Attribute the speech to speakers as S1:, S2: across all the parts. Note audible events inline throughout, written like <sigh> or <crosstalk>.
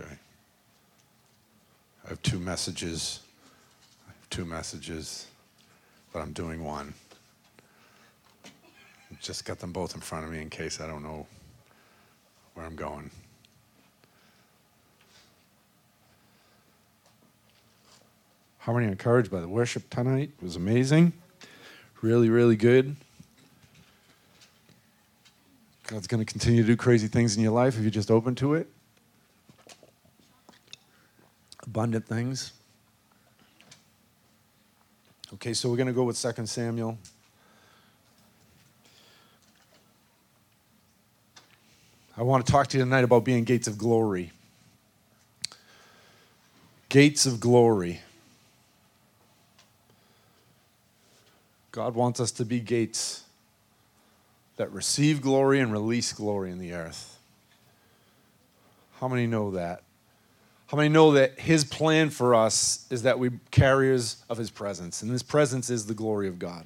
S1: Okay. I have two messages. I have two messages, but I'm doing one. Just got them both in front of me in case I don't know where I'm going. How many encouraged by the worship tonight? It was amazing. Really, really good. God's going to continue to do crazy things in your life if you're just open to it. Abundant things. Okay, so we're going to go with 2 Samuel. I want to talk to you tonight about being gates of glory. Gates of glory. God wants us to be gates that receive glory and release glory in the earth. How many know that? How many know that His plan for us is that we carriers of His presence, and His presence is the glory of God.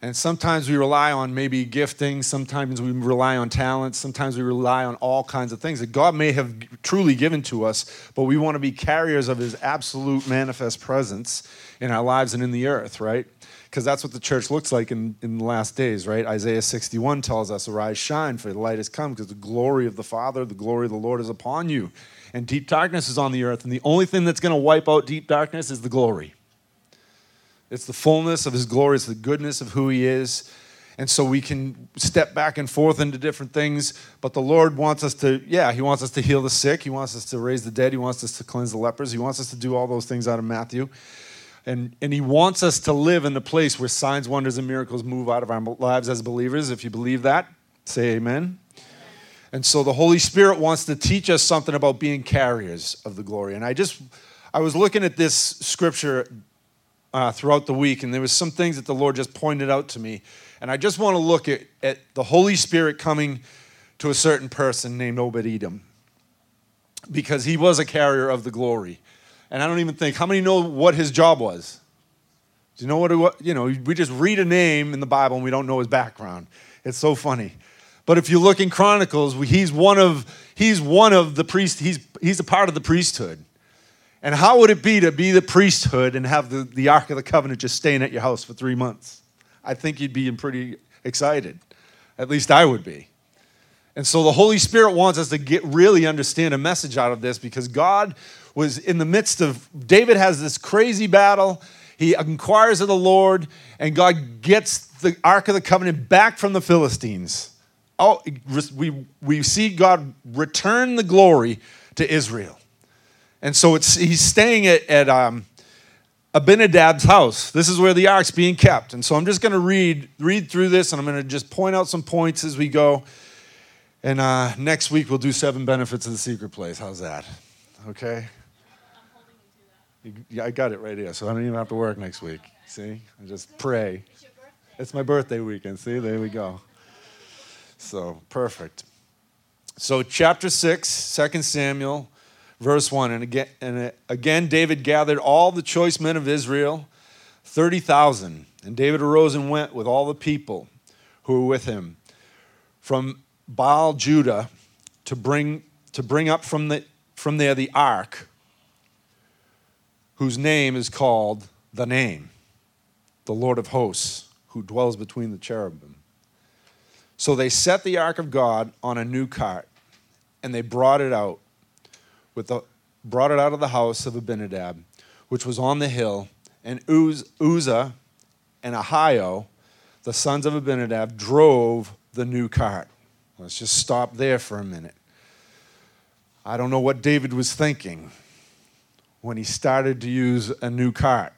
S1: And sometimes we rely on maybe gifting, sometimes we rely on talent, sometimes we rely on all kinds of things that God may have truly given to us, but we want to be carriers of His absolute manifest presence in our lives and in the earth, right? because that's what the church looks like in, in the last days, right? Isaiah 61 tells us, Arise, shine, for the light has come, because the glory of the Father, the glory of the Lord is upon you. And deep darkness is on the earth, and the only thing that's going to wipe out deep darkness is the glory. It's the fullness of His glory, it's the goodness of who He is. And so we can step back and forth into different things, but the Lord wants us to, yeah, He wants us to heal the sick, He wants us to raise the dead, He wants us to cleanse the lepers, He wants us to do all those things out of Matthew. And, and he wants us to live in the place where signs, wonders, and miracles move out of our lives as believers. If you believe that, say amen. And so the Holy Spirit wants to teach us something about being carriers of the glory. And I just, I was looking at this scripture uh, throughout the week, and there was some things that the Lord just pointed out to me. And I just want to look at, at the Holy Spirit coming to a certain person named Obed Edom because he was a carrier of the glory. And I don't even think, how many know what his job was? Do you know what, it, you know, we just read a name in the Bible and we don't know his background. It's so funny. But if you look in Chronicles, he's one of, he's one of the priests, he's, he's a part of the priesthood. And how would it be to be the priesthood and have the, the Ark of the Covenant just staying at your house for three months? I think you'd be pretty excited. At least I would be. And so the Holy Spirit wants us to get really understand a message out of this because God was in the midst of David has this crazy battle. He inquires of the Lord, and God gets the Ark of the Covenant back from the Philistines. Oh, we, we see God return the glory to Israel. And so it's, he's staying at, at um, Abinadab's house. This is where the ark's being kept. And so I'm just going to read, read through this, and I'm going to just point out some points as we go. And uh, next week we'll do seven benefits of the secret place. How's that? Okay? Yeah, I got it right here, so I don't even have to work next week. See? I just pray. It's my birthday weekend. See? There we go. So, perfect. So, chapter 6, 2 Samuel, verse 1. And again, and again, David gathered all the choice men of Israel, 30,000. And David arose and went with all the people who were with him from Baal Judah to bring, to bring up from, the, from there the ark whose name is called the name, the Lord of hosts, who dwells between the cherubim. So they set the ark of God on a new cart, and they brought it out with the, brought it out of the house of Abinadab, which was on the hill, and Uz, Uzzah and Ahio, the sons of Abinadab, drove the new cart. Let's just stop there for a minute. I don't know what David was thinking when he started to use a new cart.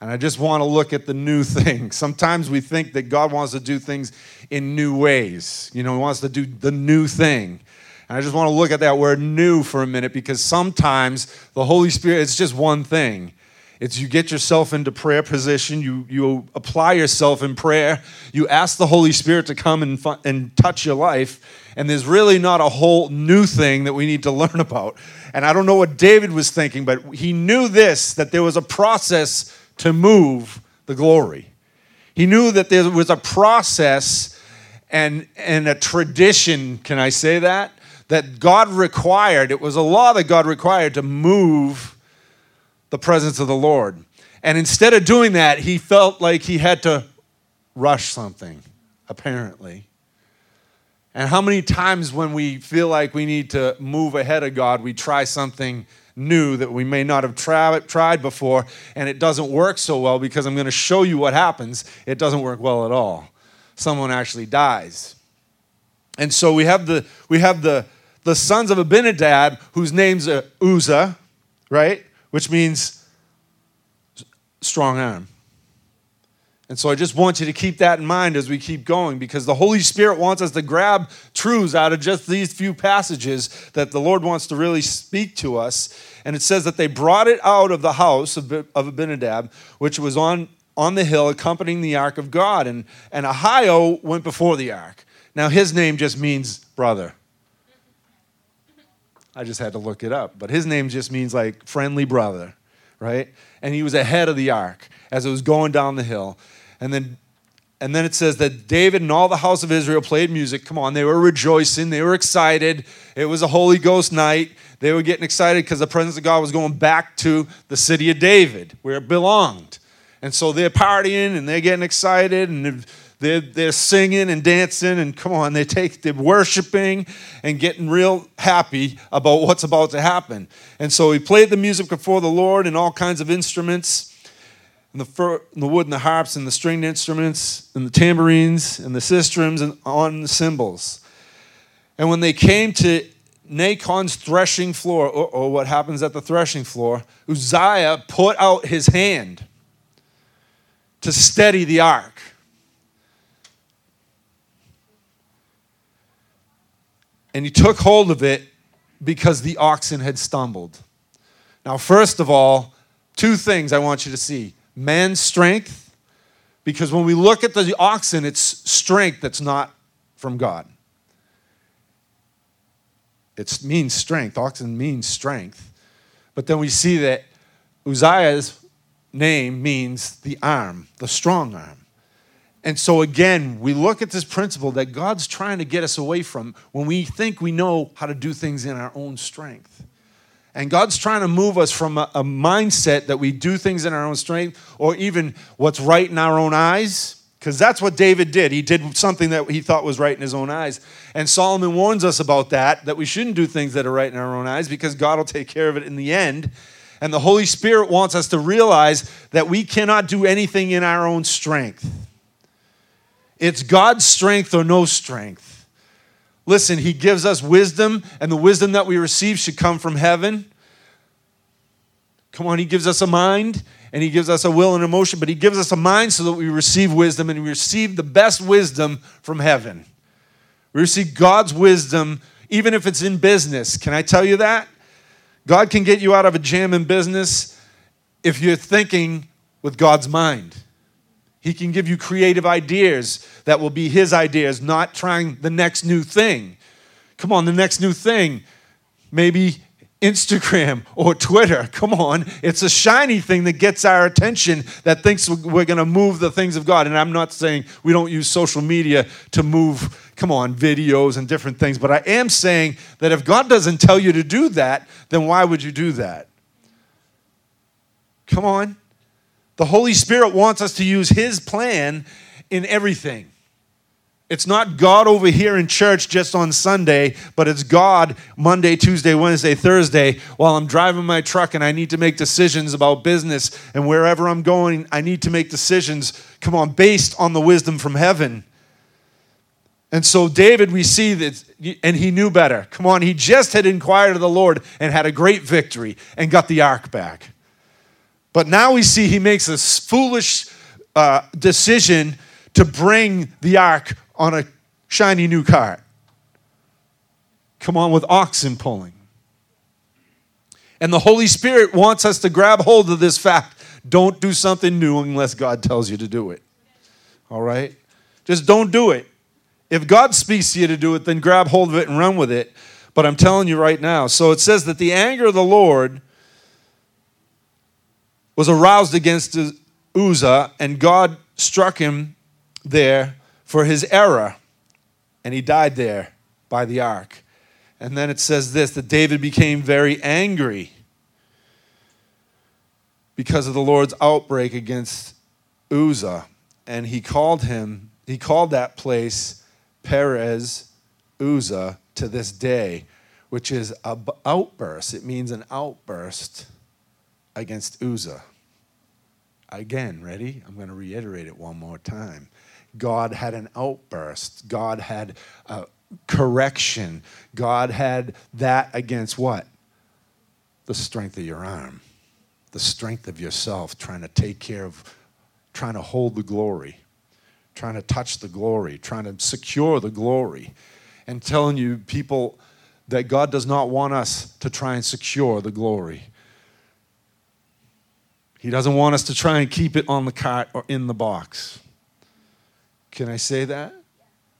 S1: And I just want to look at the new <laughs> thing. Sometimes we think that God wants to do things in new ways. You know, He wants to do the new thing. And I just want to look at that word new for a minute because sometimes the Holy Spirit, it's just one thing. It's you get yourself into prayer position, you, you apply yourself in prayer, you ask the Holy Spirit to come and, and touch your life, and there's really not a whole new thing that we need to <laughs> learn about. And I don't know what David was thinking, but he knew this that there was a process to move the glory. He knew that there was a process and, and a tradition, can I say that? that God required, it was a law that God required to move the presence of the Lord. And instead of doing that, he felt like he had to rush something, apparently. And how many times when we feel like we need to move ahead of God, we try something new that we may not have tra- tried before, and it doesn't work so well because I'm going to show you what happens. It doesn't work well at all. Someone actually dies. And so we have the we have the the sons of Abinadab, whose names are Uzzah, right? Which means strong arm. And so I just want you to keep that in mind as we keep going because the Holy Spirit wants us to grab truths out of just these few passages that the Lord wants to really speak to us. And it says that they brought it out of the house of, Abinadab, which was on, on the hill accompanying the ark of God. And, and Ahio went before the ark. Now, his name just means brother. I just had to look it up. But his name just means like friendly brother, right? And he was ahead of the ark as it was going down the hill. And then and then it says that David and all the house of Israel played music. Come on, they were rejoicing, they were excited. It was a Holy Ghost night. They were getting excited because the presence of God was going back to the city of David, where it belonged. And so they're partying and they're getting excited and they're, they're singing and dancing and come on, they take they're worshiping and getting real happy about what's about to happen. And so he played the music before the Lord and all kinds of instruments and the, fir- and the wood and the harps and the stringed instruments and the tambourines and the sistrums and on the cymbals. And when they came to Nachon's threshing floor, or what happens at the threshing floor, Uzziah put out his hand to steady the ark. And he took hold of it because the oxen had stumbled. Now, first of all, two things I want you to see man's strength, because when we look at the oxen, it's strength that's not from God. It means strength. Oxen means strength. But then we see that Uzziah's name means the arm, the strong arm. And so, again, we look at this principle that God's trying to get us away from when we think we know how to do things in our own strength. And God's trying to move us from a, a, mindset that we do things in our own strength or even what's right in our own eyes, because that's what David did. He did something that he thought was right in his own eyes. And Solomon warns us about that, that we shouldn't do things that are right in our own eyes because God will take care of it in the end. And the Holy Spirit wants us to realize that we cannot do anything in our own strength. It's God's strength or no strength. Listen, He gives us wisdom, and the wisdom that we receive should come from heaven. Come on, He gives us a mind and He gives us a will and emotion, but He gives us a mind so that we receive wisdom and we receive the best wisdom from heaven. We receive God's wisdom, even if it's in business. Can I tell you that? God can get you out of a jam in business if you're thinking with God's mind. He can give you creative ideas that will be His ideas, not trying the next new thing. Come on, the next new thing. Maybe Instagram <laughs> or Twitter. Come on. It's a shiny thing that gets our attention that thinks we're going to move the things of God. And I'm not saying we don't use social media to move, come on, videos and different things. But I am saying that if God doesn't tell you to do that, then why would you do that? Come on. The Holy Spirit wants us to use His plan in everything. It's not God over here in church just on Sunday, but it's God Monday, Tuesday, Wednesday, Thursday while I'm driving my truck and I need to make decisions about business and wherever I'm going, I need to make decisions, come on, based on the wisdom from heaven. And so, David, we see that, and he knew better. Come on, he just had inquired of the Lord and had a great victory and got the ark back. But now we see he makes a foolish uh, decision to bring the ark on a shiny new cart. Come on, with oxen pulling. And the Holy Spirit wants us to grab hold of this fact. Don't do something new unless God tells you to do it. All right? Just don't do it. If God speaks to you to do it, then grab hold of it and run with it. But I'm telling you right now. So it says that the anger of the Lord was aroused against Uzzah, and God struck him there for his error, and he died there by the ark. And then it says this that David became very angry because of the Lord's outbreak against Uzzah. And he called him, he called that place Perez Uzzah to this day, which is an outburst. It means an outburst against Uzzah. Again, ready? I'm going to reiterate it one more time. God had an outburst. God had a correction. God had that against what? The strength of your arm, the strength of yourself, trying to take care of, trying to hold the glory, trying to touch the glory, trying to secure the glory, and telling you, people, that God does not want us to try and secure the glory. He doesn't want us to try and keep it on the cart or in the box. Can I say that?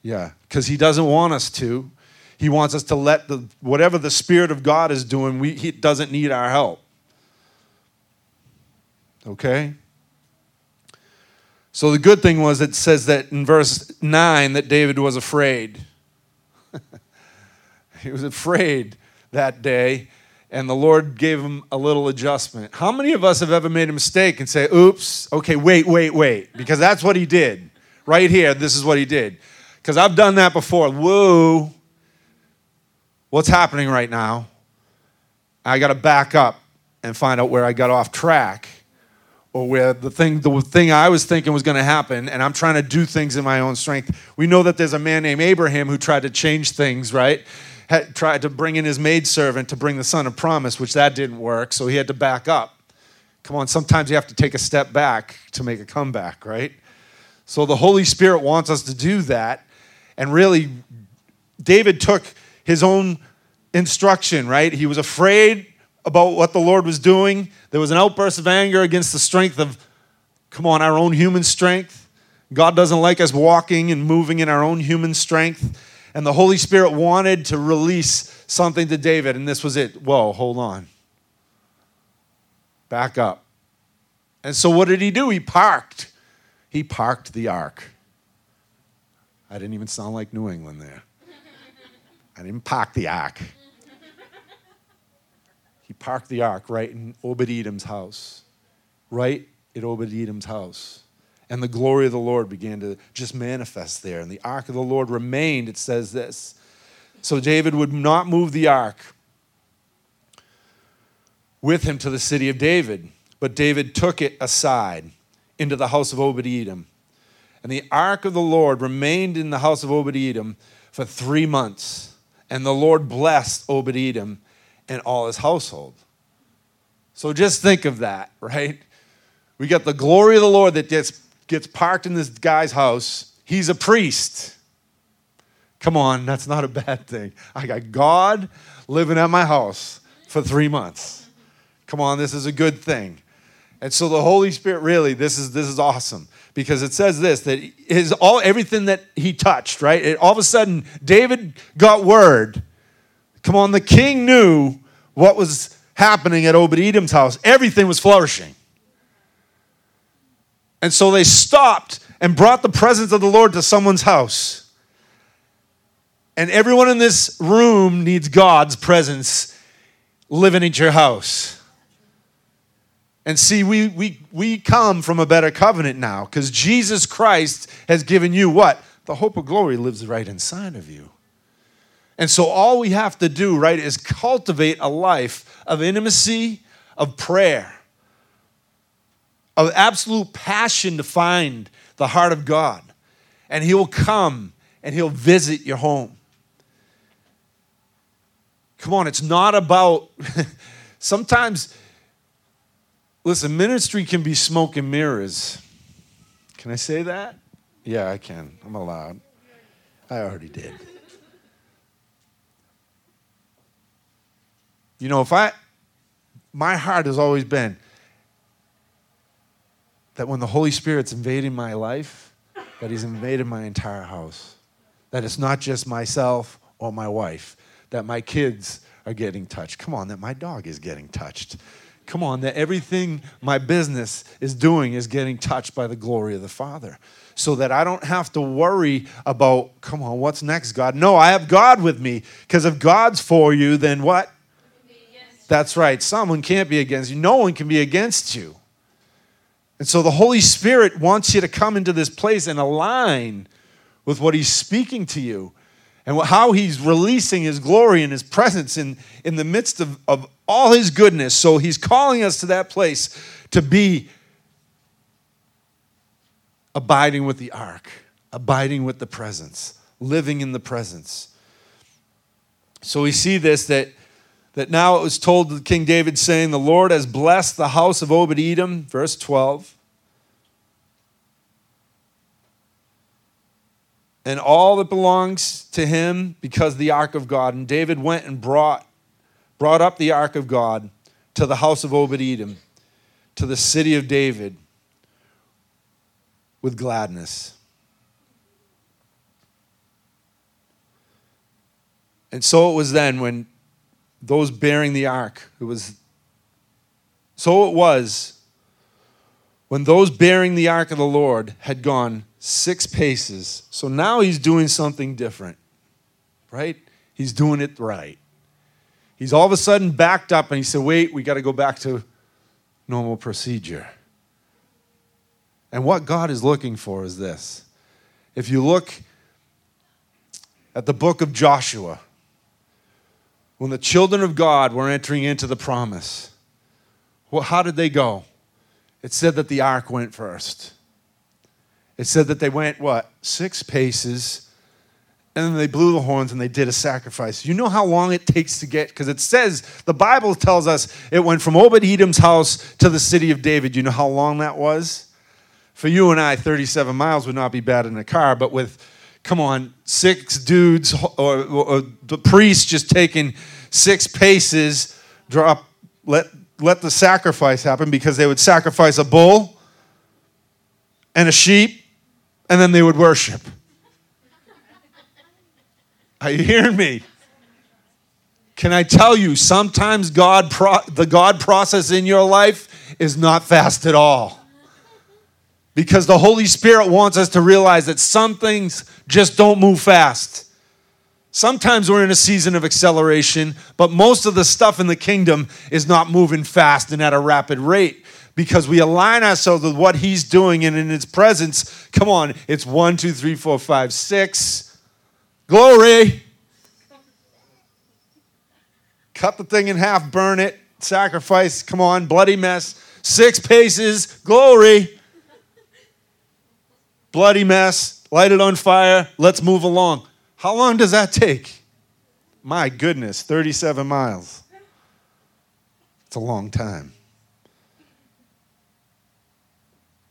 S1: Yeah, because he doesn't want us to. He wants us to let the whatever the Spirit of God is doing, we, he doesn't need our help. Okay? So the good thing was it says that in verse 9 that David was afraid. <laughs> he was afraid that day, and the Lord gave him a little adjustment. How many of us have ever made a mistake and say, oops, okay, wait, wait, wait? Because that's what he did. Right here, this is what he did. Because I've done that before. Whoa, what's happening right now? I got to back up and find out where I got off track or where the thing the thing I was thinking was going to happen and I'm trying to do things in my own strength. We know that there's a man named Abraham who tried to change things, right? Had tried to bring in his maidservant to bring the son of promise, which that didn't work, so he had to back up. Come on, sometimes you have to take a step back to make a comeback, right? So the Holy Spirit wants us to do that. And really, David took his own instruction, right? He was afraid about what the Lord was doing. There was an outburst of anger against the strength of, come on, our own human strength. God doesn't like us walking and moving in our own human strength. And the Holy Spirit wanted to release something to David, and this was it. Whoa, hold on. Back up. And so what did he do? He parked he parked the ark. I didn't even sound like New England there. I didn't park the ark. He parked the ark right in Obed Edom's house, right at Obed Edom's house. And the glory of the Lord began to just manifest there. And the ark of the Lord remained, it says this. So David would not move the ark with him to the city of David, but David took it aside into the house of Obed Edom. And the ark of the Lord remained in the house of Obed Edom for three months. And the Lord blessed Obed Edom and all his household. So just think of that, <laughs> right? We got the glory of the Lord that gets, gets parked in this guy's house. He's a priest. Come on, that's not a bad thing. I got God living at my house for three months. Come on, this is a good thing. And so the Holy Spirit really, this is this is awesome because it says this that his all everything that he touched, right? It, all of a sudden, David got word. Come on, the king knew what was happening at Obed Edom's house. Everything was flourishing. And so they stopped and brought the presence of the Lord to someone's house. And everyone in this room needs God's presence living at your house. And see, we, we, we come from a better covenant now because Jesus Christ has given you what? The hope of glory lives right inside of you. And so all we have to do, right, is cultivate a life of intimacy, of prayer, of absolute passion to find the heart of God. And He will come and He'll visit your home. Come on, it's not about, <laughs> sometimes Listen, ministry can be smoke and mirrors. Can I say that? Yeah, I can. I'm allowed. I already did. You know, if I, my heart has always been that when the Holy Spirit's invading my life, that He's invaded my entire house. That it's not just myself or my wife, that my kids are getting touched. Come on, that my dog is getting touched come on, that everything my business is doing is getting touched by the glory of the Father. So that I don't have to worry about, come on, what's next, God? No, I have God with me. Because if God's for you, then what? That's right. Someone can't be against you. No one can be against you. And so the Holy Spirit wants you to come into this place and align with what He's speaking to you and how He's releasing His glory and His presence in, in the midst of, of all His goodness. So He's calling us to that place to be abiding with the ark, abiding with the presence, living in the presence. So we see this that that now it was told to King David, saying, The Lord has blessed the house of Obed Edom, verse 12. And all that belongs to him because the ark of God. And David went and brought, brought up the ark of God to the house of Obed Edom, to the city of David, with gladness. And so it was then when those bearing the ark. It was so it was when those bearing the ark of the Lord had gone six paces. So now he's doing something different, right? He's doing it right. He's all of a sudden backed up and he said, Wait, we got to go back to normal procedure. And what God is looking for is this. If you look at the book of Joshua, when the children of God were entering into the promise, well, how did they go? It said that the ark went first. It said that they went, what, six paces, and then they blew the horns and they did a sacrifice. You know how long it takes to get, because it says, the Bible tells us it went from Obed Edom's house to the city of David. You know how long that was? For you and I, 37 miles would not be bad in a car, but with come on, six dudes or, or, the priest just taking six paces, drop, let, let the sacrifice happen because they would sacrifice a bull and a sheep and then they would worship. Are you hearing me? Can I tell you, sometimes God pro- the God process in your life is not fast at all because the Holy Spirit wants us to realize that some things just don't move fast. Sometimes we're in a season of acceleration, but most of the stuff in the kingdom is not moving fast and at a rapid rate because we align ourselves with what He's doing and in His presence. Come on, it's one, two, three, four, five, six. Glory. Cut the thing in half, burn it, sacrifice. Come on, bloody mess. Six paces. Glory bloody mess, light it on fire, let's move along. How long does that take? My goodness, 37 miles. It's a long time.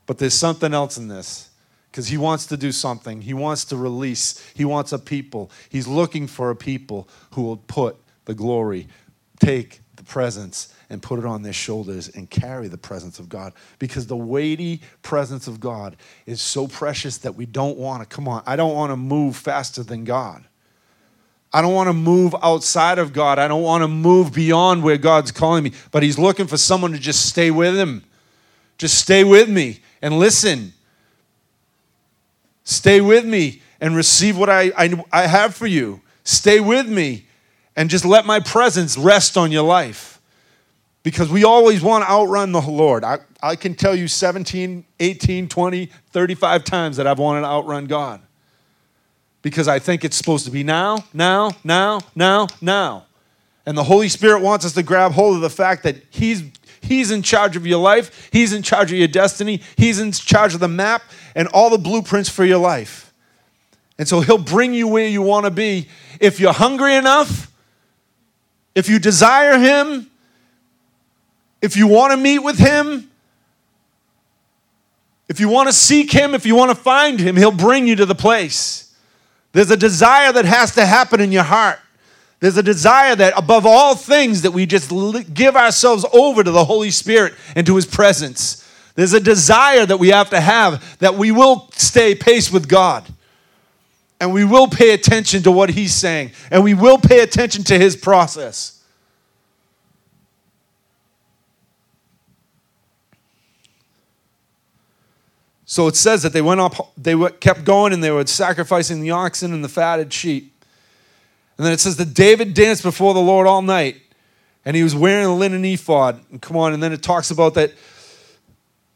S1: But there's something else in this because he wants to do something. He wants to release. He wants a people. He's looking for a people who will put the glory, take the presence, and put it on their shoulders and carry the presence of God. Because the weighty presence of God is so precious that we don't want to, come on, I don't want to move faster than God. I don't want to move outside of God. I don't want to move beyond where God's calling me. But He's looking for someone to just stay with Him. Just stay with me and listen. Stay with me and receive what I, I, I have for you. Stay with me and just let my presence rest on your life because we always want to outrun the Lord. I, I can tell you 17, 18, 20, 35 times that I've wanted to outrun God because I think it's supposed to be now, now, now, now, now. And the Holy Spirit wants us to grab hold of the fact that He's, he's in charge of your life, He's in charge of your destiny, He's in charge of the map and all the blueprints for your life. And so He'll bring you where you want to be. If you're hungry enough, if you desire Him, if you want to meet with Him, if you want to seek Him, if you want to find Him, He'll bring you to the place. There's a desire that has to happen in your heart. There's a desire that above all things that we just give ourselves over to the Holy Spirit and to his presence. There's a desire that we have to have that we will stay pace with God. And we will pay attention to what he's saying and we will pay attention to his process. So it says that they went up, they kept going and they were sacrificing the oxen and the fatted sheep. And then it says that David danced before the Lord all night and he was wearing a linen ephod. And come on, and then it talks about that.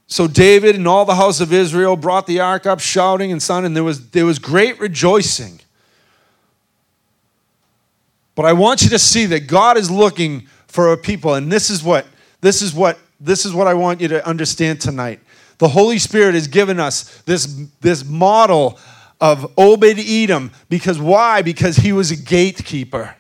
S1: So David and all the house of Israel brought the ark up, shouting and son, and there was, there was great rejoicing. But I want you to see that God is looking for a people, and this is what this is what this is what I want you to understand tonight. The Holy Spirit has given us this, this model of Obed Edom because why? Because he was a gatekeeper.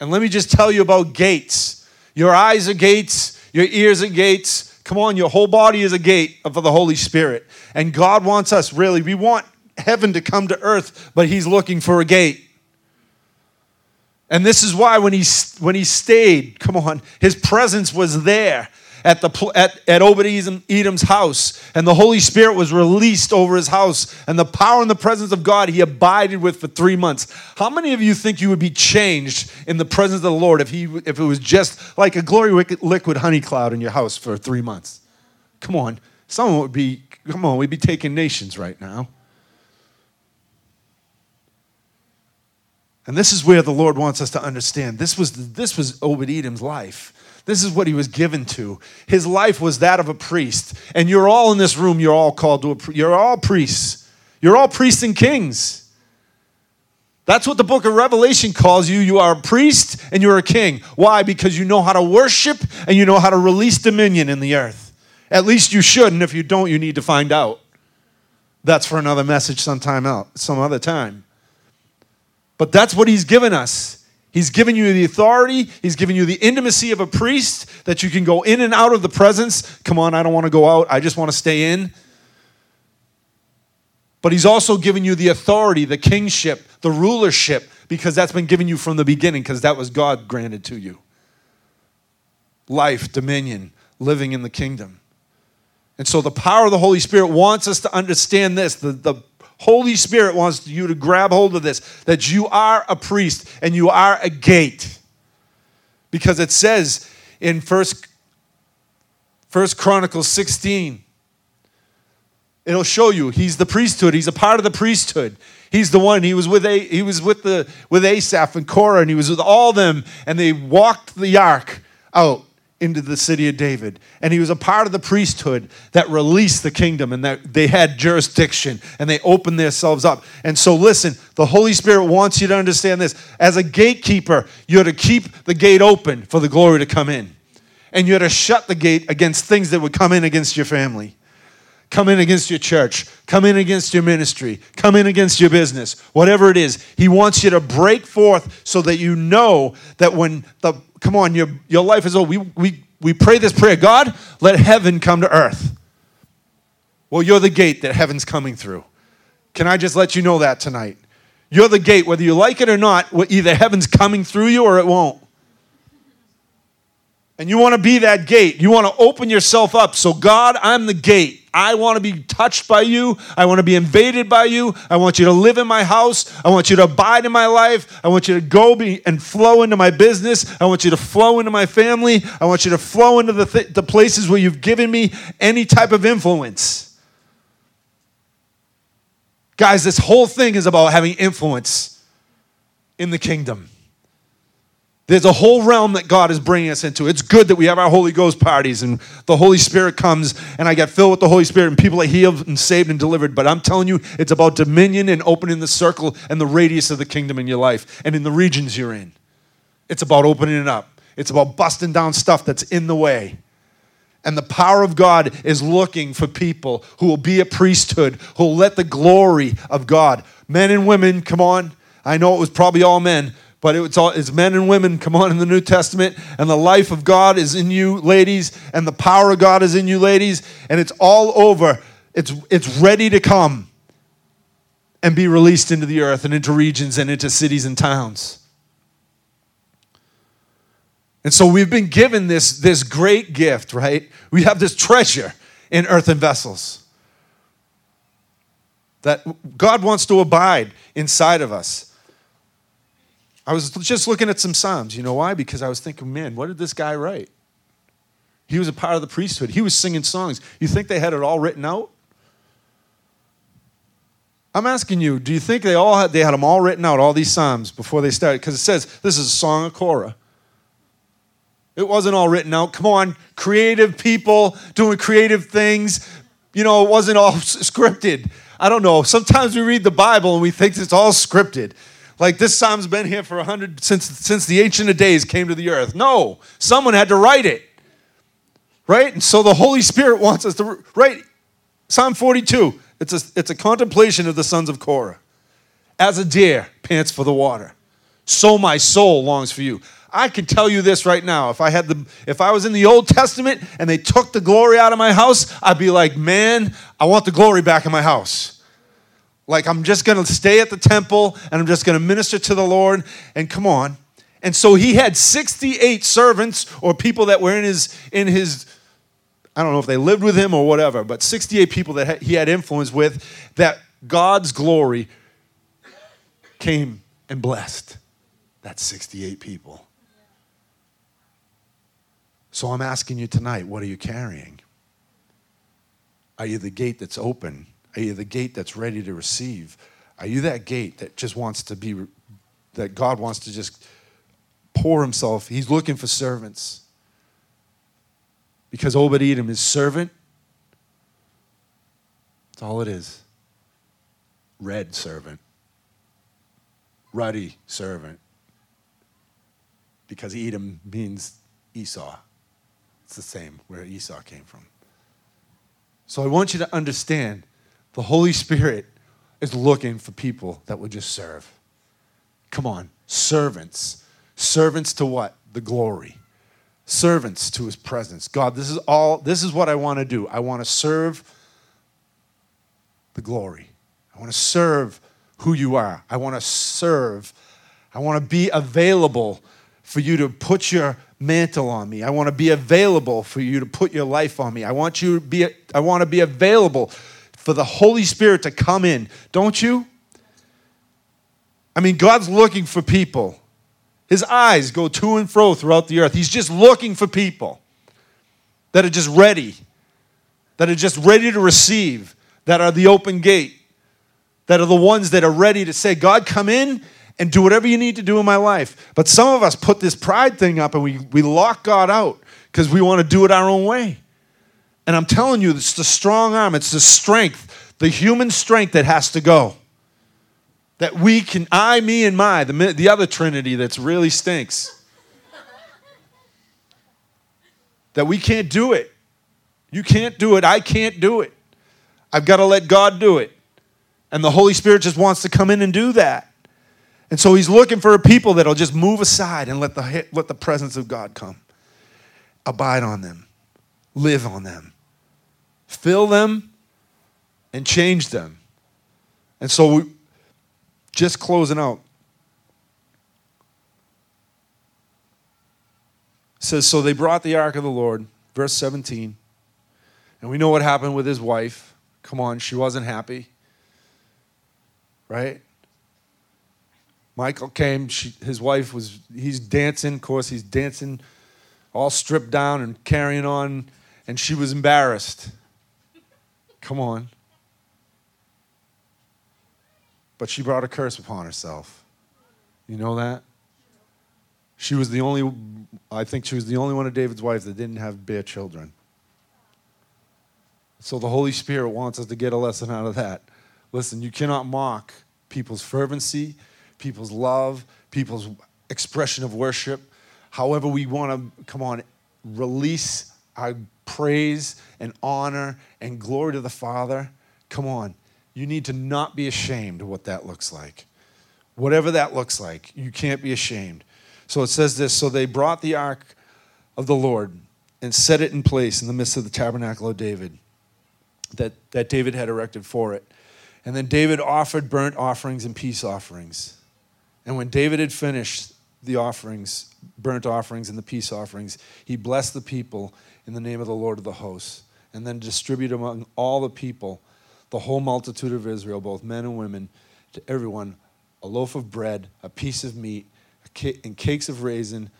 S1: And let me just tell you about gates. Your eyes are gates, your ears are gates. Come on, your whole body is a gate for the Holy Spirit. And God wants us, really, we want heaven to come to earth, but He's looking for a gate. And this is why when he, when he stayed, come on, his presence was there at, the, at, at Obed Edom's house, and the Holy Spirit was released over his house, and the power and the presence of God he abided with for three months. How many of you think you would be changed in the presence of the Lord if, he, if it was just like a glory liquid honey cloud in your house for three months? Come on, someone would be, come on, we'd be taking nations right now. And this is where the Lord wants us to understand. This was, this was Obed Edom's life. This is what he was given to. His life was that of a priest. And you're all in this room, you're all called to a you're all priests. You're all priests and kings. That's what the book of Revelation calls you. You are a priest and you're a king. Why? Because you know how to worship and you know how to release dominion in the earth. At least you should, and if you don't, you need to find out. That's for another message sometime out, some other time. But that's what he's given us. He's given you the authority, he's given you the intimacy of a priest that you can go in and out of the presence. Come on, I don't want to go out, I just want to stay in. But he's also given you the authority, the kingship, the rulership, because that's been given you from the beginning, because that was God granted to you. Life, dominion, living in the kingdom. And so the power of the Holy Spirit wants us to understand this the, the Holy Spirit wants you to grab hold of this that you are a priest and you are a gate. Because it says in First, First Chronicles 16, it'll show you he's the priesthood, he's a part of the priesthood. He's the one. He was with a, he was with the with Asaph and Korah, and he was with all them, and they walked the ark out into the city of David. And he was a part of the priesthood that released the kingdom and that they had jurisdiction and they opened themselves up. And so, listen, the Holy Spirit wants you to understand this. As a gatekeeper, you're to keep the gate open for the glory to come in. And you're to shut the gate against things that would come in against your family. Come in against your church, come in against your ministry, come in against your business, whatever it is. He wants you to break forth so that you know that when the come on, your, your life is over. We, we, we pray this prayer God, let heaven come to earth. Well, you're the gate that heaven's coming through. Can I just let you know that tonight? You're the gate, whether you like it or not, either heaven's coming through you or it won't. And you want to be that gate. You want to open yourself up. So, God, I'm the gate. I want to be touched by you. I want to be invaded by you. I want you to live in my house. I want you to abide in my life. I want you to go be and flow into my business. I want you to flow into my family. I want you to flow into the, th- the places where you've given me any type of influence. Guys, this whole thing is about having influence in the kingdom. There's a whole realm that God is bringing us into. It's good that we have our Holy Ghost parties and the Holy Spirit comes and I get filled with the Holy Spirit and people are healed and saved and delivered. But I'm telling you, it's about dominion and opening the circle and the radius of the kingdom in your life and in the regions you're in. It's about opening it up, it's about busting down stuff that's in the way. And the power of God is looking for people who will be a priesthood, who will let the glory of God, men and women, come on. I know it was probably all men, but it's all it's men and women come on in the new testament and the life of god is in you ladies and the power of god is in you ladies and it's all over. It's it's ready to come and be released into the earth and into regions and into cities and towns. And so we've been given this this great gift right? We have this treasure in earthen vessels that god wants to abide inside of us I was just looking at some Psalms. You know why? Because I was thinking, man, what did this guy write? He was a part of the priesthood. He was singing songs. You think they had it all written out? I'm asking you, do you think they all had they had them all written out, all these psalms before they started? Because it says this is a song of Korah. It wasn't all written out. Come on, creative people doing creative things. You know, it wasn't all <laughs> scripted. I don't know. Sometimes we read the Bible and we think it's all scripted. Like this psalm's been here for a hundred since since the ancient of days came to the earth. No, someone had to write it. Right? And so the Holy Spirit wants us to write Psalm 42. It's a, it's a contemplation of the sons of Korah. As a deer pants for the water, so my soul longs for you. I can tell you this right now. If I had the if I was in the Old Testament and they took the glory out of my house, I'd be like, "Man, I want the glory back in my house." Like I'm just going to stay at the temple and I'm just going to minister to the Lord and come on. And so he had 68 servants or people that were in his in his I don't know if they lived with him or whatever, but 68 people that he had influence with that God's glory came and blessed. That's 68 people. So I'm asking you tonight, what are you carrying? Are you the gate that's open? Are you the gate that's ready to receive? Are you that gate that just wants to be, that God wants to just pour himself? He's looking for servants. Because Obed Edom is servant. That's all it is. Red servant. Ruddy servant. Because Edom means Esau. It's the same where Esau came from. So I want you to understand the Holy Spirit is looking for people that would just serve. Come on, servants. Servants to what? The glory. Servants to his presence. God, this is all, this is what I want to do. I want to serve the glory. I want to serve who you are. I want to serve. I want to be available for you to put your mantle on me. I want to be available for you to put your life on me. I want you to be I want to be available for the Holy Spirit to come in. Don't you? I mean, God's looking for people. His eyes go to and fro throughout the earth. He's just looking for people that are just ready, that are just ready to receive, that are the open gate, that are the ones that are ready to say, God, come in and do whatever you need to do in my life. But some of us put this pride thing up and we, we lock God out because we want to do it our own way. And I'm telling you, it's the strong arm, it's the strength, the human strength that has to go. That we can, I, me, and my, the, the other Trinity that's really stinks. that we can't do it. You can't do it. I can't do it. I've got to let God do it. And the Holy Spirit just wants to come in and do that. And so he's looking for a people that'll just move aside and let the, let the presence of God come. Abide on them, live on them, fill them, and change them. And so, we, just closing out, says, So they brought the ark of the Lord, verse 17. And we know what happened with his wife. Come on, she wasn't happy. Right? Michal came, she, his wife was, he's dancing, of course, he's dancing all stripped down and carrying on, and she was embarrassed. Come on. But she brought a curse upon herself. You know that? She was the only, I think she was the only one of David's wives that didn't have bear children. So the Holy Spirit wants us to get a lesson out of that. Listen, you cannot mock people's fervency people's love, people's expression of worship. However, we want to, come on, release our praise and honor and glory to the Father. Come on. You need to not be ashamed of what that looks like. Whatever that looks like, you can't be ashamed. So it says this So they brought the ark of the Lord and set it in place in the midst of the tabernacle of David that, that David had erected for it. And then David offered burnt offerings and peace offerings. And when David had finished the offerings, burnt offerings and the peace offerings, he blessed the people in the name of the Lord of the hosts, and then distribute among all the people, the whole multitude of Israel, both men and women, to everyone, a loaf of bread, a piece of meat, and cakes of raisin,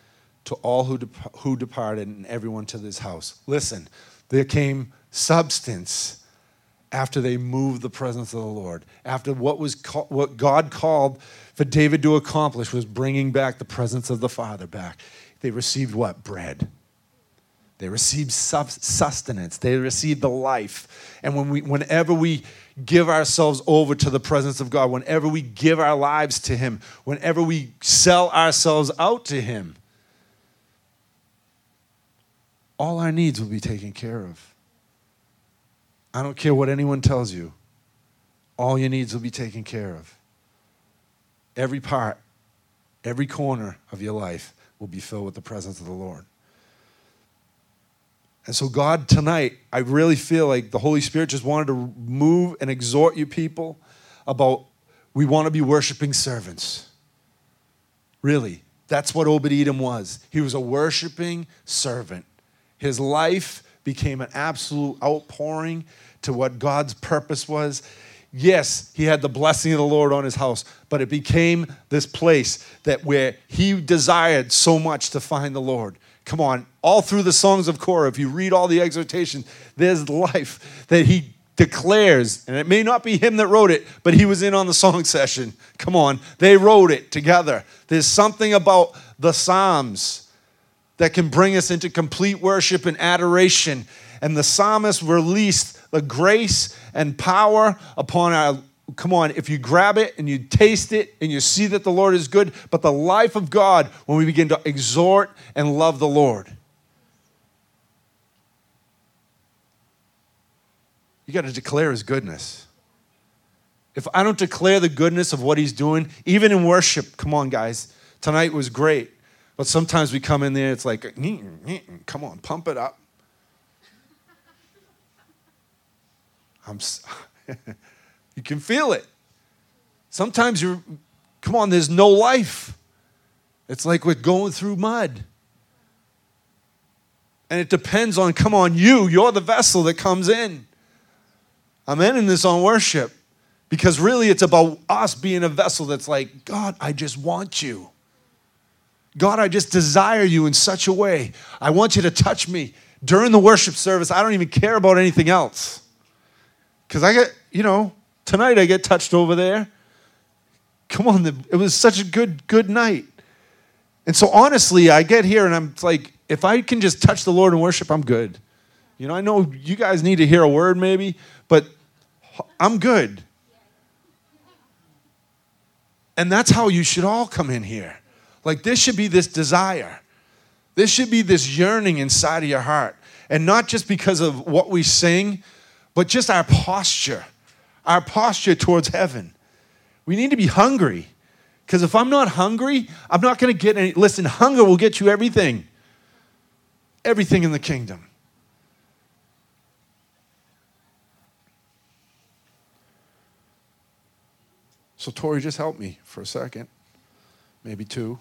S1: to all who, dep- who departed and everyone to this house. Listen, there came substance after they moved the presence of the Lord. After what was what God called for David to accomplish was bringing back the presence of the Father back. They received what? Bread. They received sustenance. They receive the life. And when we, whenever we give ourselves over to the presence of God, whenever we give our lives to Him, whenever we sell ourselves out to Him, all our needs will be taken care of. I don't care what anyone tells you, all your needs will be taken care of. Every part, every corner of your life will be filled with the presence of the Lord. And so, God, tonight, I really feel like the Holy Spirit just wanted to move and exhort you people about we want to be worshiping servants. Really, that's what Obed Edom was. He was a worshiping servant. His life became an absolute outpouring to what God's purpose was. Yes, he had the blessing of the Lord on his house, but it became this place that where he desired so much to find the Lord. Come on, all through the songs of Korah, if you read all the exhortations, there's life that he declares, and it may not be him that wrote it, but he was in on the song session. Come on, they wrote it together. There's something about the Psalms that can bring us into complete worship and adoration. And the psalmist released the grace and power upon our come on, if you grab it and you taste it and you see that the Lord is good, but the life of God when we begin to exhort and love the Lord. You got to declare his goodness. If I don't declare the goodness of what he's doing, even in worship, come on, guys, tonight was great. But sometimes we come in there, it's like, come on, pump it up. <laughs> I'm. <laughs> You can feel it. Sometimes you're, come on, there's no life. It's like we're going through mud. And it depends on, come on, you, you're the vessel that comes in. I'm ending this on worship because really it's about us being a vessel that's like, God, I just want you. God, I just desire you in such a way. I want you to touch me. During the worship service, I don't even care about anything else. Because I get, you know, Tonight I get touched over there. Come on, it was such a good, good night. And so honestly, I get here and I'm like, if I can just touch the Lord and worship, I'm good. You know, I know you guys need to hear a word maybe, but I'm good. And that's how you should all come in here. Like, this should be this desire. This should be this yearning inside of your heart. And not just because of what we sing, but just our posture our posture towards heaven. We need to be hungry. Because if I'm not hungry, I'm not going to get any. Listen, hunger will get you everything. Everything in the kingdom. So, Tori, just help me for a second, maybe two.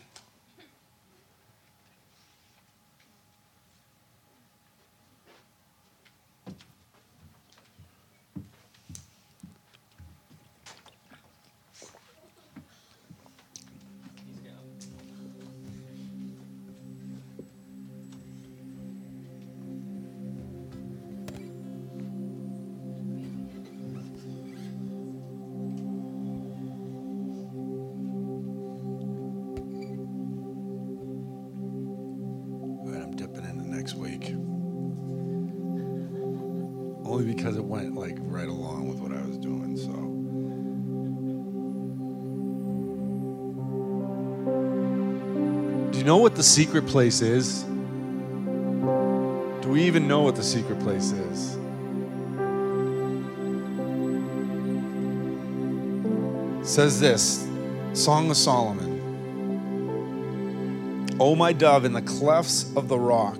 S1: Know what the secret place is? Do we even know what the secret place is? It says this Song of Solomon. O my dove, in the clefts of the rock,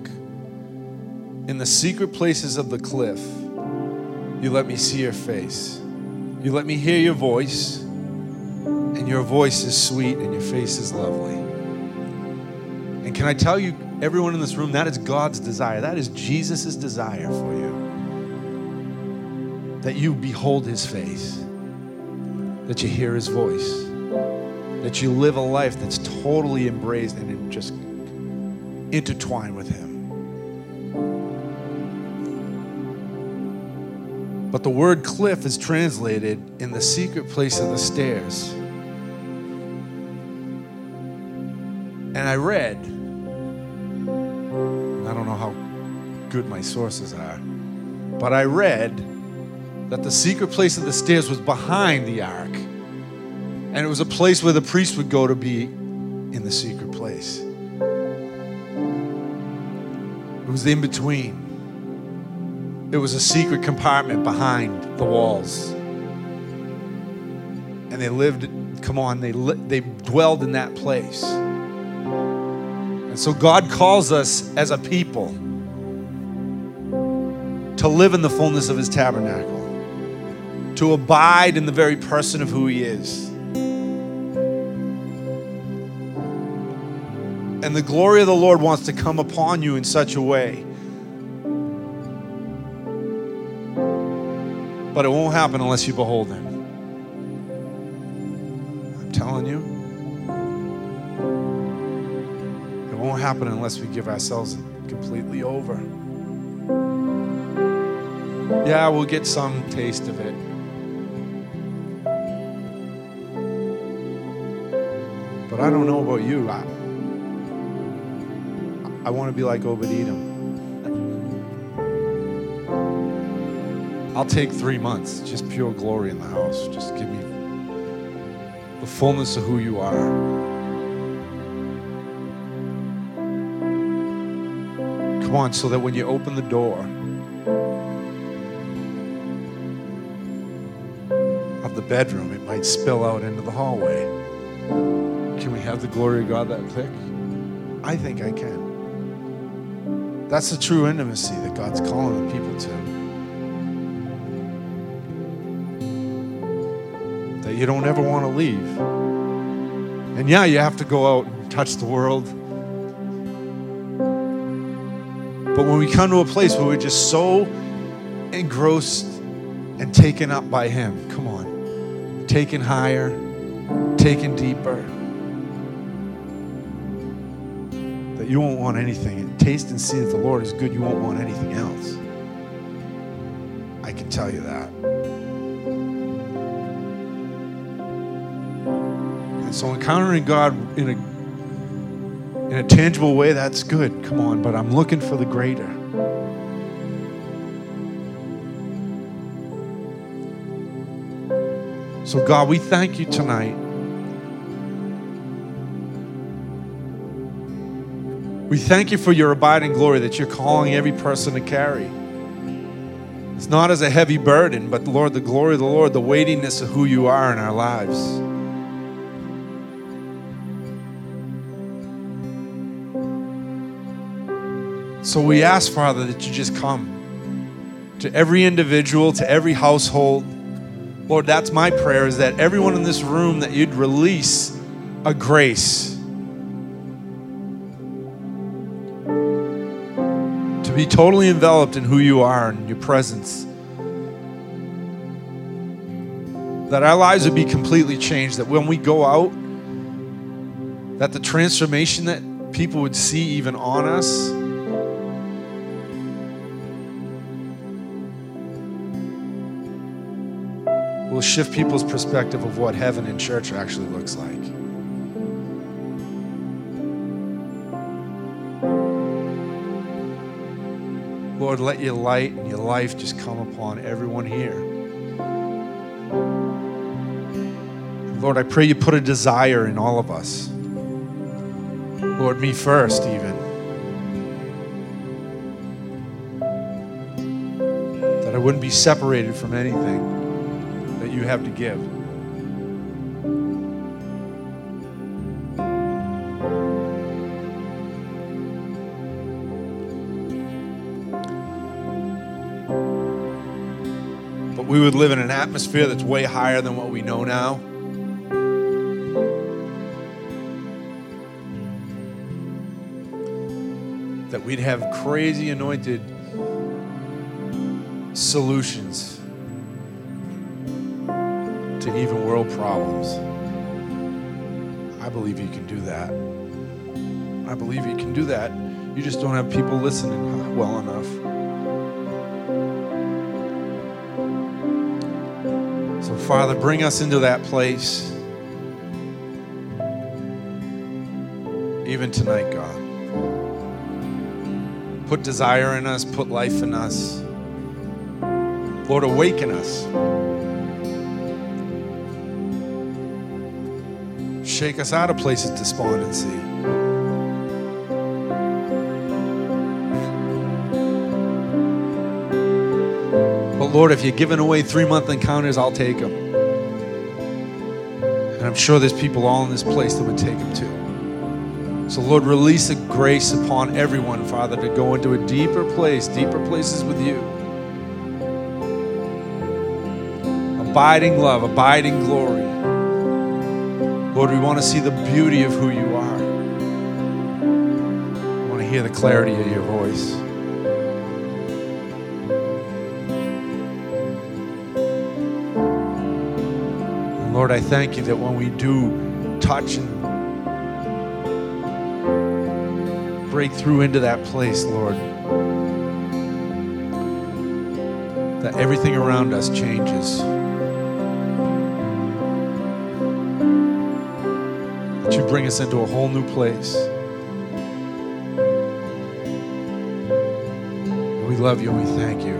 S1: in the secret places of the cliff, you let me see your face. You let me hear your voice, and your voice is sweet and your face is lovely. And can I tell you, everyone in this room, that is God's desire. That is Jesus' desire for you. That you behold his face, that you hear his voice, that you live a life that's totally embraced and just intertwined with Him. But the word cliff is translated in the secret place of the stairs. And I read, good my sources are, but I read that the secret place of the stairs was behind the ark. And it was a place where the priest would go to be in the secret place. It was in between. It was a secret compartment behind the walls. And they lived, come on, they, li- they dwelled in that place. And so God calls us as a people to live in the fullness of His tabernacle, to abide in the very person of who He is. And the glory of the Lord wants to come upon you in such a way But it won't happen unless you behold Him. I'm telling you. It won't happen unless we give ourselves completely over. Yeah, we'll get some taste of it. But I don't know about you. I, I want to be like Edom. I'll take three months, just pure glory in the house. Just give me the fullness of who you are. Come on, so that when you open the door of the bedroom, it might spill out into the hallway. Can we have the glory of God that quick? I think I can. That's the true intimacy that God's calling the people to. that you don't ever want to leave. And yeah, you have to go out and touch the world. But when we come to a place where we're just so engrossed and taken up by Him, come on, taken higher, taken deeper, that you won't want anything. And taste and see that the Lord is good, you won't want anything else. I can tell you that. And so encountering God in a in a tangible way, that's good. Come on, but I'm looking for the greater. So, God, we thank you tonight. We thank you for your abiding glory that you're calling every person to carry. It's not as a heavy burden, but Lord, the glory of the Lord, the weightiness of who you are in our lives. So we ask, Father, that you just come to every individual, to every household. Lord, that's my prayer is that everyone in this room that you'd release a grace to be totally enveloped in who you are and your presence. That our lives would be completely changed, that when we go out, that the transformation that people would see even on us will shift people's perspective of what heaven and church actually looks like. Lord, let your light and your life just come upon everyone here. Lord, I pray you put a desire in all of us. Lord, me first, even. That I wouldn't be separated from anything you have to give. But we would live in an atmosphere that's way higher than what we know now. That we'd have crazy anointed solutions to even world problems. I believe you can do that. I believe you can do that You just don't have people listening well enough. So, Father, bring us into that place. Even tonight, God. Put desire in us, put life in us. Lord, awaken us. Shake us out of places of despondency. But Lord, if you're giving away three month encounters, I'll take them. And I'm sure there's people all in this place that would take them too. So, Lord, release a grace upon everyone, Father, to go into a deeper place, deeper places with you. Abiding love, abiding glory. Lord, we want to see the beauty of who you are. We want to hear the clarity of your voice. And Lord, I thank you that when we do touch and break through into that place, Lord, that everything around us changes. You bring us into a whole new place. We love you and we thank you.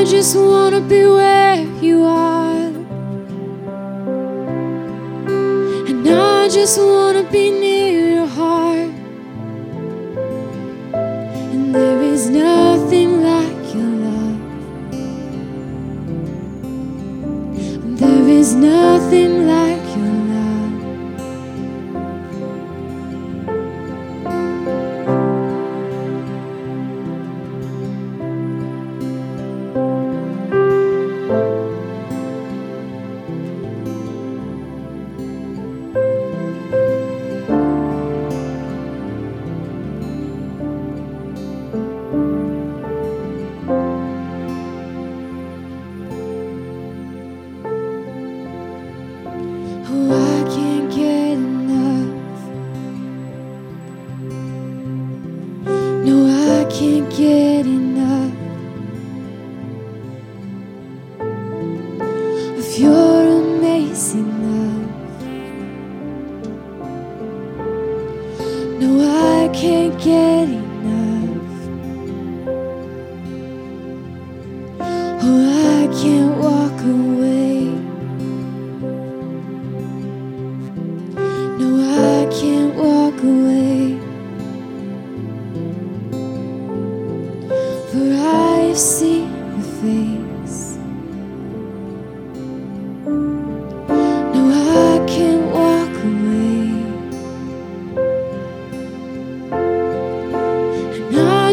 S2: I just want to be where you are. And I just want to be near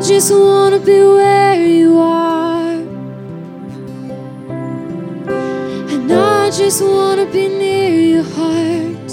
S2: just wanna be where you are. And I just wanna be near your heart.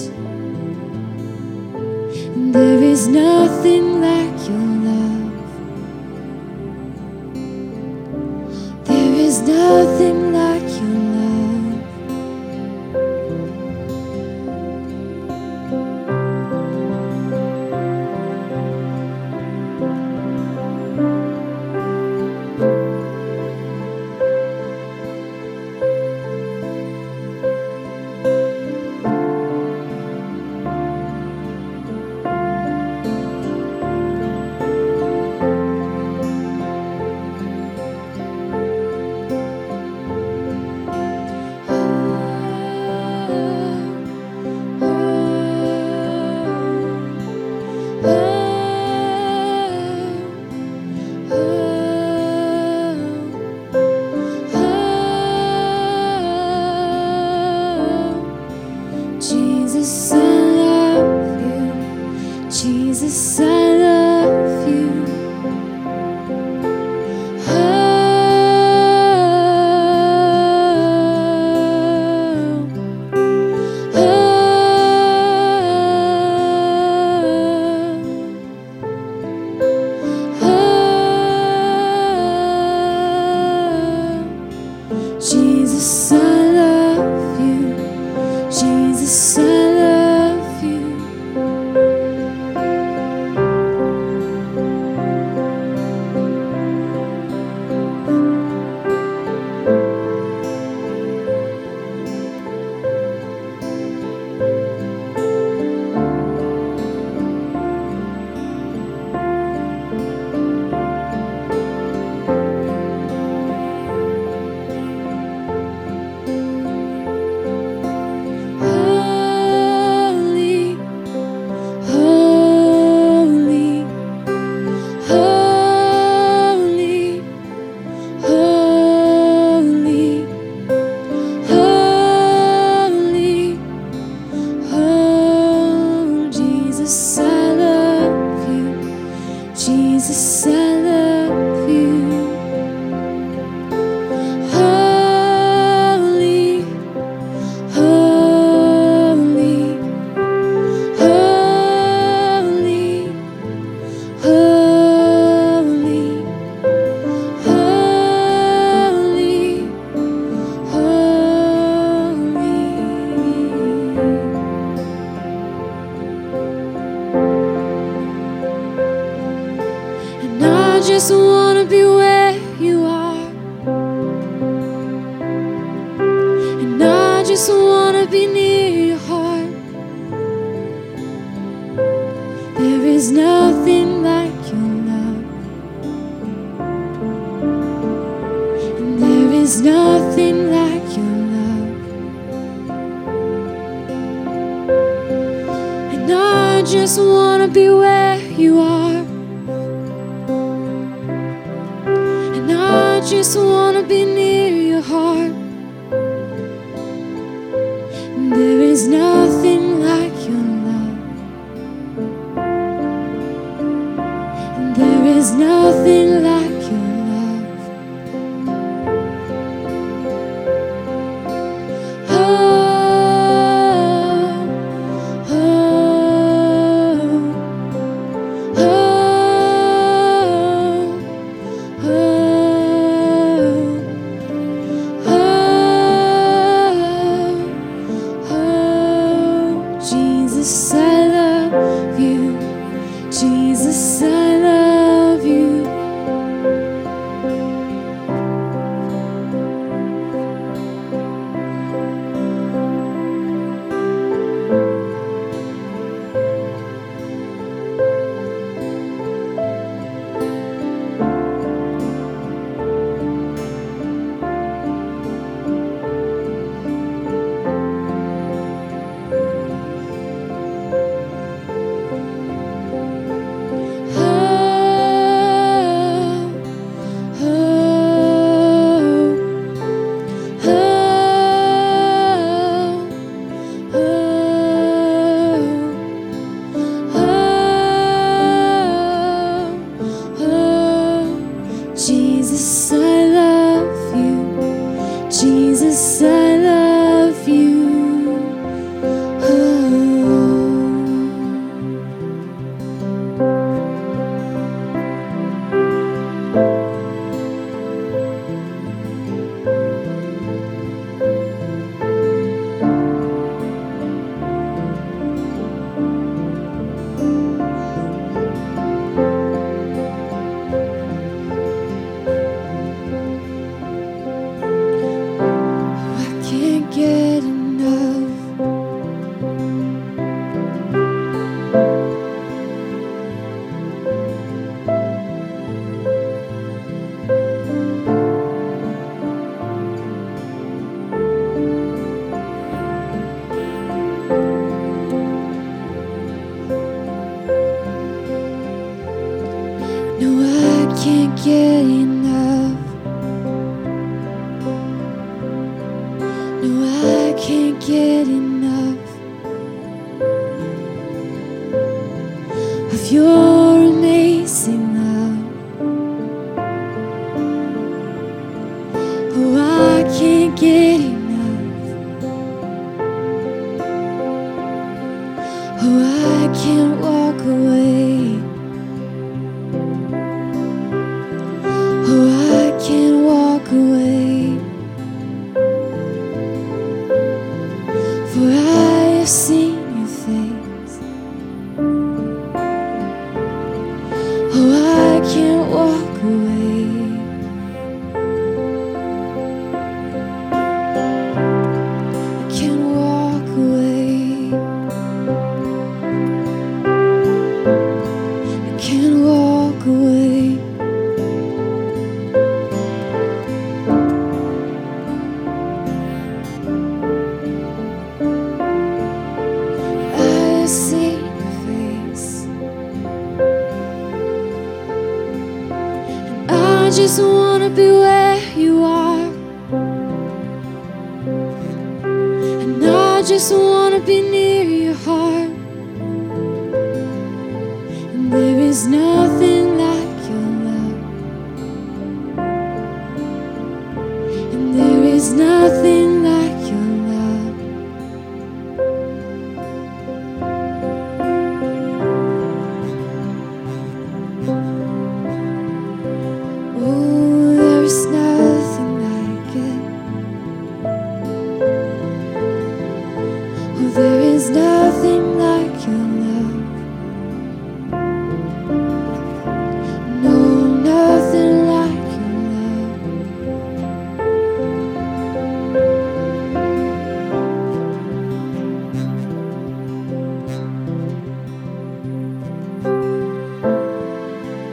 S2: nothing like your love. And I just wanna be where. I